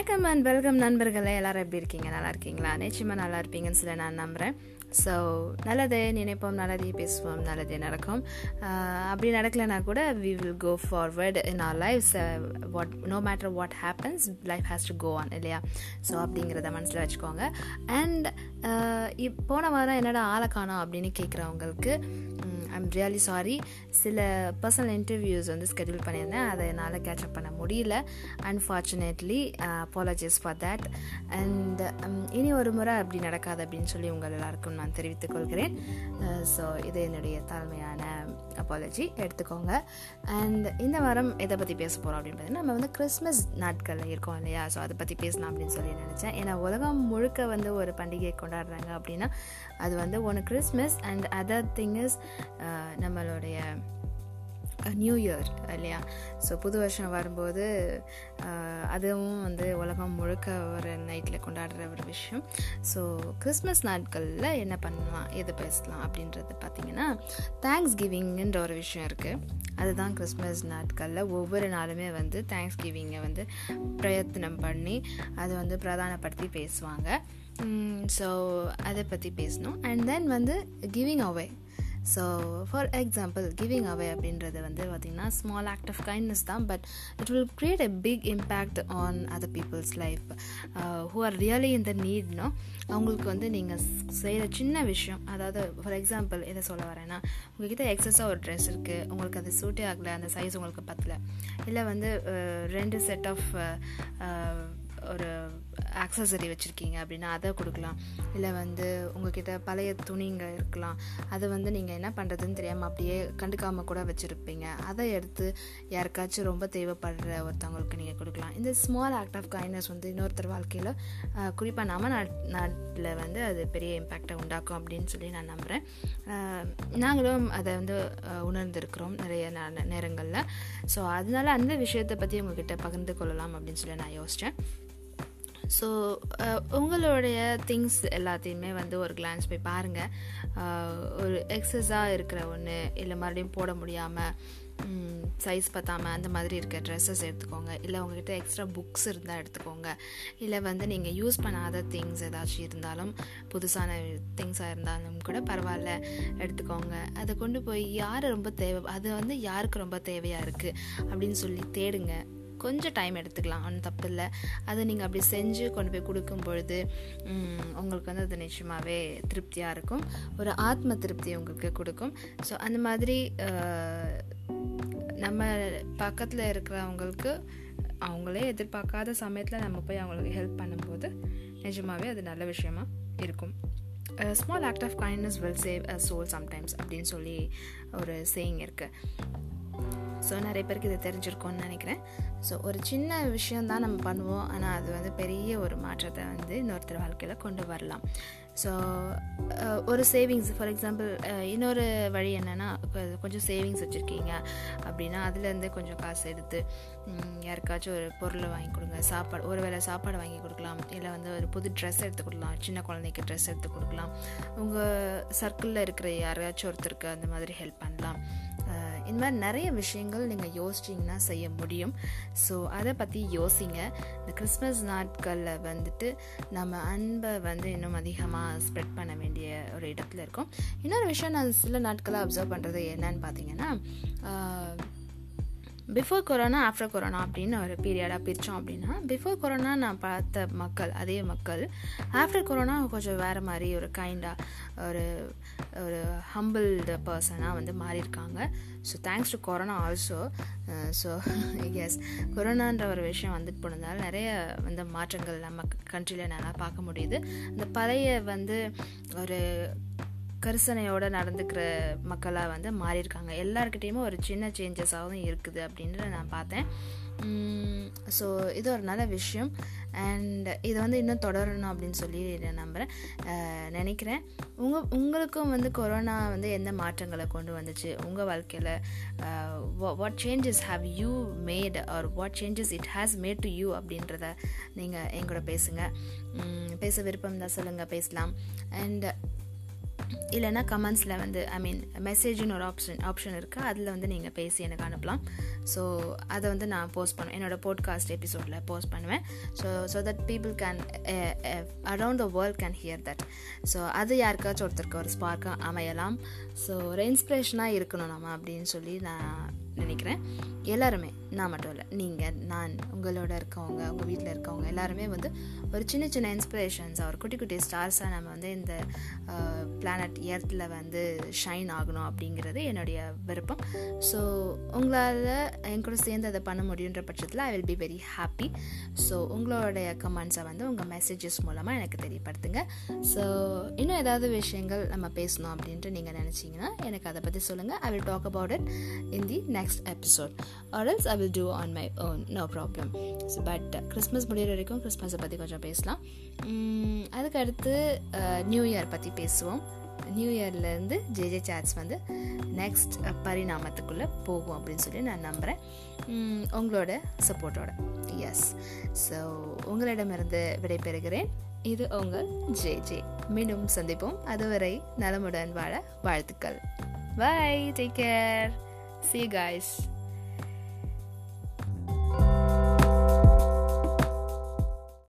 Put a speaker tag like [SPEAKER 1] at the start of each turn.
[SPEAKER 1] வணக்கம் and welcome நண்பர்களே எல்லோரும் எப்படி இருக்கீங்க நல்லா இருக்கீங்களா நிச்சயமாக நல்லா இருப்பீங்கன்னு சொல்லி நான் நம்புகிறேன் ஸோ நல்லதே நினைப்போம் நல்லதே பேசுவோம் நல்லதே நடக்கும் அப்படி நடக்கலைன்னா கூட we will go forward in our life what no matter what happens life has to go on இல்லையா ஸோ அப்படிங்கிறத மனசில் வச்சுக்கோங்க அண்ட் போன வாரம் என்னடா ஆளை காணும் அப்படின்னு கேட்குறவங்களுக்கு ஐம் ரியலி சாரி சில பர்சனல் இன்டர்வியூஸ் வந்து ஸ்கெடியூல் பண்ணியிருந்தேன் அதை என்னால் அப் பண்ண முடியல unfortunately apologies for that and இனி ஒரு முறை அப்படி நடக்காது அப்படின்னு சொல்லி உங்கள் எல்லாருக்கும் நான் தெரிவித்துக் கொள்கிறேன் ஸோ uh, இது என்னுடைய தாழ்மையான அப்பாலஜி எடுத்துக்கோங்க அண்ட் இந்த வாரம் எதை பற்றி பேச போகிறோம் அப்படின்னு பார்த்தீங்கன்னா நம்ம வந்து கிறிஸ்மஸ் நாட்களில் இருக்கோம் இல்லையா ஸோ அதை பற்றி பேசலாம் அப்படின்னு சொல்லி நினச்சேன் ஏன்னா உலகம் முழுக்க வந்து ஒரு பண்டிகை கொண்டாடுறாங்க அப்படின்னா அது வந்து ஒன்று Christmas and other thing is நம்மளுடைய நியூ இயர் இல்லையா ஸோ புது வருஷம் வரும்போது அதுவும் வந்து உலகம் முழுக்க ஒரு நைட்டில் கொண்டாடுற ஒரு விஷயம் ஸோ கிறிஸ்மஸ் நாட்களில் என்ன பண்ணலாம் எது பேசலாம் அப்படின்றது பார்த்திங்கன்னா தேங்க்ஸ் கிவிங்குன்ற ஒரு விஷயம் இருக்குது அதுதான் கிறிஸ்மஸ் நாட்களில் ஒவ்வொரு நாளுமே வந்து தேங்க்ஸ் கிவிங்கை வந்து பிரயத்தனம் பண்ணி அதை வந்து பிரதானப்படுத்தி பேசுவாங்க ஸோ அதை பற்றி பேசணும் அண்ட் தென் வந்து giving away so for example giving away அப்படின்றது வந்து பார்த்திங்கன்னா ஸ்மால் ஆக்ட் ஆஃப் கைண்ட்னஸ் தான் but it will create a big impact on other people's life who are really இந்த நீட்னோ அவங்களுக்கு வந்து நீங்கள் செய்கிற சின்ன விஷயம் அதாவது ஃபார் எக்ஸாம்பிள் எதை சொல்ல வரேன்னா கிட்டே எக்ஸஸாக ஒரு ட்ரெஸ் இருக்குது உங்களுக்கு அது சூட்டே ஆகலை அந்த சைஸ் உங்களுக்கு பத்தலை இல்லை வந்து uh, ரெண்டு செட் ஆஃப் uh, uh, ஒரு ஆக்சசரி வச்சுருக்கீங்க அப்படின்னா அதை கொடுக்கலாம் இல்லை வந்து உங்ககிட்ட பழைய துணிங்க இருக்கலாம் அதை வந்து நீங்கள் என்ன பண்ணுறதுன்னு தெரியாமல் அப்படியே கண்டுக்காமல் கூட வச்சுருப்பீங்க அதை எடுத்து யாருக்காச்சும் ரொம்ப தேவைப்படுற ஒருத்தவங்களுக்கு நீங்கள் கொடுக்கலாம் இந்த ஸ்மால் ஆக்ட் ஆஃப் கைண்ட்னஸ் வந்து இன்னொருத்தர் வாழ்க்கையில் குறிப்பாக நம்ம நாட்டில் வந்து அது பெரிய இம்பேக்டை உண்டாக்கும் அப்படின்னு சொல்லி நான் நம்புகிறேன் நாங்களும் அதை வந்து உணர்ந்திருக்கிறோம் நிறைய நேரங்களில் ஸோ அதனால் அந்த விஷயத்தை பற்றி உங்ககிட்ட பகிர்ந்து கொள்ளலாம் அப்படின்னு சொல்லி நான் யோசித்தேன் ஸோ uh, உங்களுடைய திங்ஸ் எல்லாத்தையுமே வந்து ஒரு கிளான்ஸ் போய் பாருங்கள் uh, ஒரு எக்ஸஸாக இருக்கிற ஒன்று இல்லை மறுபடியும் போட முடியாமல் சைஸ் பற்றாமல் அந்த மாதிரி இருக்க ட்ரெஸ்ஸஸ் எடுத்துக்கோங்க இல்லை உங்ககிட்ட எக்ஸ்ட்ரா புக்ஸ் இருந்தால் எடுத்துக்கோங்க இல்லை வந்து நீங்கள் யூஸ் பண்ணாத திங்ஸ் ஏதாச்சும் இருந்தாலும் புதுசான திங்ஸாக இருந்தாலும் கூட பரவாயில்ல எடுத்துக்கோங்க அதை கொண்டு போய் யார் ரொம்ப தேவை அது வந்து யாருக்கு ரொம்ப தேவையாக இருக்குது அப்படின்னு சொல்லி தேடுங்க கொஞ்சம் டைம் எடுத்துக்கலாம் ஒன்றும் தப்பு இல்லை அதை நீங்கள் அப்படி செஞ்சு கொண்டு போய் கொடுக்கும் பொழுது உங்களுக்கு வந்து அது நிச்சயமாகவே திருப்தியாக இருக்கும் ஒரு ஆத்ம திருப்தி உங்களுக்கு கொடுக்கும் ஸோ அந்த மாதிரி நம்ம பக்கத்தில் இருக்கிறவங்களுக்கு அவங்களே எதிர்பார்க்காத சமயத்தில் நம்ம போய் அவங்களுக்கு ஹெல்ப் பண்ணும்போது நிஜமாகவே அது நல்ல விஷயமா இருக்கும் small act of kindness will save a soul sometimes அப்படின்னு சொல்லி ஒரு சேயிங் இருக்குது ஸோ நிறைய பேருக்கு இது தெரிஞ்சிருக்கோம்னு நினைக்கிறேன் ஸோ ஒரு சின்ன விஷயந்தான் நம்ம பண்ணுவோம் ஆனால் அது வந்து பெரிய ஒரு மாற்றத்தை வந்து இன்னொருத்தர் வாழ்க்கையில் கொண்டு வரலாம் ஸோ ஒரு சேவிங்ஸ் ஃபார் எக்ஸாம்பிள் இன்னொரு வழி என்னென்னா கொஞ்சம் சேவிங்ஸ் வச்சுருக்கீங்க அப்படின்னா அதுலேருந்து கொஞ்சம் காசு எடுத்து யாருக்காச்சும் ஒரு பொருளை வாங்கி கொடுங்க சாப்பாடு ஒரு வேளை சாப்பாடு வாங்கி கொடுக்கலாம் இல்லை வந்து ஒரு புது ட்ரெஸ் எடுத்து கொடுக்கலாம் சின்ன குழந்தைக்கு ட்ரெஸ் எடுத்து கொடுக்கலாம் உங்கள் சர்க்கிளில் இருக்கிற யாரையாச்சும் ஒருத்தருக்கு அந்த மாதிரி ஹெல்ப் பண்ணலாம் இந்த மாதிரி நிறைய விஷயங்கள் நீங்கள் யோசிச்சிங்கன்னா செய்ய முடியும் ஸோ அதை பற்றி யோசிங்க இந்த கிறிஸ்மஸ் நாட்களில் வந்துட்டு நம்ம அன்பை வந்து இன்னும் அதிகமாக ஸ்ப்ரெட் பண்ண வேண்டிய ஒரு இடத்துல இருக்கும் இன்னொரு விஷயம் நான் சில நாட்களாக அப்சர்வ் பண்ணுறது என்னன்னு பார்த்தீங்கன்னா பிஃபோர் கொரோனா ஆஃப்டர் கொரோனா அப்படின்னு ஒரு பீரியடாக பிரித்தோம் அப்படின்னா பிஃபோர் கொரோனா நான் பார்த்த மக்கள் அதே மக்கள் ஆஃப்டர் கொரோனா கொஞ்சம் வேறு மாதிரி ஒரு கைண்டாக ஒரு ஒரு ஹம்பிள்டு பர்சனாக வந்து மாறியிருக்காங்க so thanks to Corona also so yes கொரோனான்ற ஒரு விஷயம் வந்துட்டு போனதால் நிறைய வந்து மாற்றங்கள் நம்ம கண்ட்ரியில் நல்லா பார்க்க முடியுது அந்த பழைய வந்து ஒரு கரிசனையோடு நடந்துக்கிற மக்களாக வந்து மாறியிருக்காங்க எல்லாருக்கிட்டேயுமே ஒரு சின்ன சேஞ்சஸாகவும் இருக்குது அப்படின்னு நான் பார்த்தேன் ஸோ இது ஒரு நல்ல விஷயம் அண்ட் இதை வந்து இன்னும் தொடரணும் அப்படின்னு சொல்லி நான் நம்புகிறேன் நினைக்கிறேன் உங்கள் உங்களுக்கும் வந்து கொரோனா வந்து எந்த மாற்றங்களை கொண்டு வந்துச்சு உங்கள் வாழ்க்கையில் what changes have you made or what changes it has made to you அப்படின்றத நீங்கள் எங்கூட பேசுங்க பேச விருப்பம் தான் சொல்லுங்கள் பேசலாம் அண்ட் இல்லைனா கமெண்ட்ஸில் வந்து ஐ மீன் மெசேஜ்னு ஒரு ஆப்ஷன் ஆப்ஷன் இருக்குது அதில் வந்து நீங்கள் பேசி எனக்கு அனுப்பலாம் ஸோ அதை வந்து நான் போஸ்ட் பண்ணுவேன் என்னோடய போட்காஸ்ட் எபிசோடில் போஸ்ட் பண்ணுவேன் so so that people can around the world can hear that so அது யாருக்காச்சும் ஒருத்தருக்கு ஒரு ஸ்பார்க்காக அமையலாம் ஸோ ஒரு இன்ஸ்பிரேஷனாக இருக்கணும் நம்ம அப்படின்னு சொல்லி நான் நினைக்கிறேன் எல்லாருமே நான் மட்டும் இல்லை நீங்கள் நான் உங்களோட இருக்கவங்க உங்கள் வீட்டில் இருக்கவங்க எல்லாருமே வந்து ஒரு சின்ன சின்ன இன்ஸ்பிரேஷன்ஸ் ஒரு குட்டி குட்டி ஸ்டார்ஸாக நம்ம வந்து இந்த பிளானட் எர்த்தில் வந்து ஷைன் ஆகணும் அப்படிங்கிறது என்னுடைய விருப்பம் ஸோ உங்களால் என் கூட சேர்ந்து அதை பண்ண முடியுன்ற பட்சத்தில் I will be very happy so உங்களோடைய கமெண்ட்ஸை வந்து உங்கள் மெசேஜஸ் மூலமாக எனக்கு தெரியப்படுத்துங்க ஸோ இன்னும் ஏதாவது விஷயங்கள் நம்ம பேசணும் அப்படின்ட்டு நீங்கள் நினச்சிங்கன்னா எனக்கு அதை பற்றி சொல்லுங்கள் I will talk about it in the next episode or else I will do on my own no problem so but Christmas uh, முடிகிற வரைக்கும் கிறிஸ்மஸை பற்றி கொஞ்சம் பேசலாம் அதுக்கடுத்து நியூ uh, இயர் பற்றி பேசுவோம் நியூ இயர்லேருந்து ஜேஜே சாட்ஸ் வந்து நெக்ஸ்ட் uh, பரிணாமத்துக்குள்ளே போகும் அப்படின்னு சொல்லி நான் நம்புகிறேன் உங்களோட சப்போர்ட்டோட எஸ் ஸோ உங்களிடமிருந்து விடைபெறுகிறேன் இது உங்கள் ஜே ஜே மீண்டும் சந்திப்போம் அதுவரை நலமுடன் வாழ வாழ்த்துக்கள் bye take care See you guys.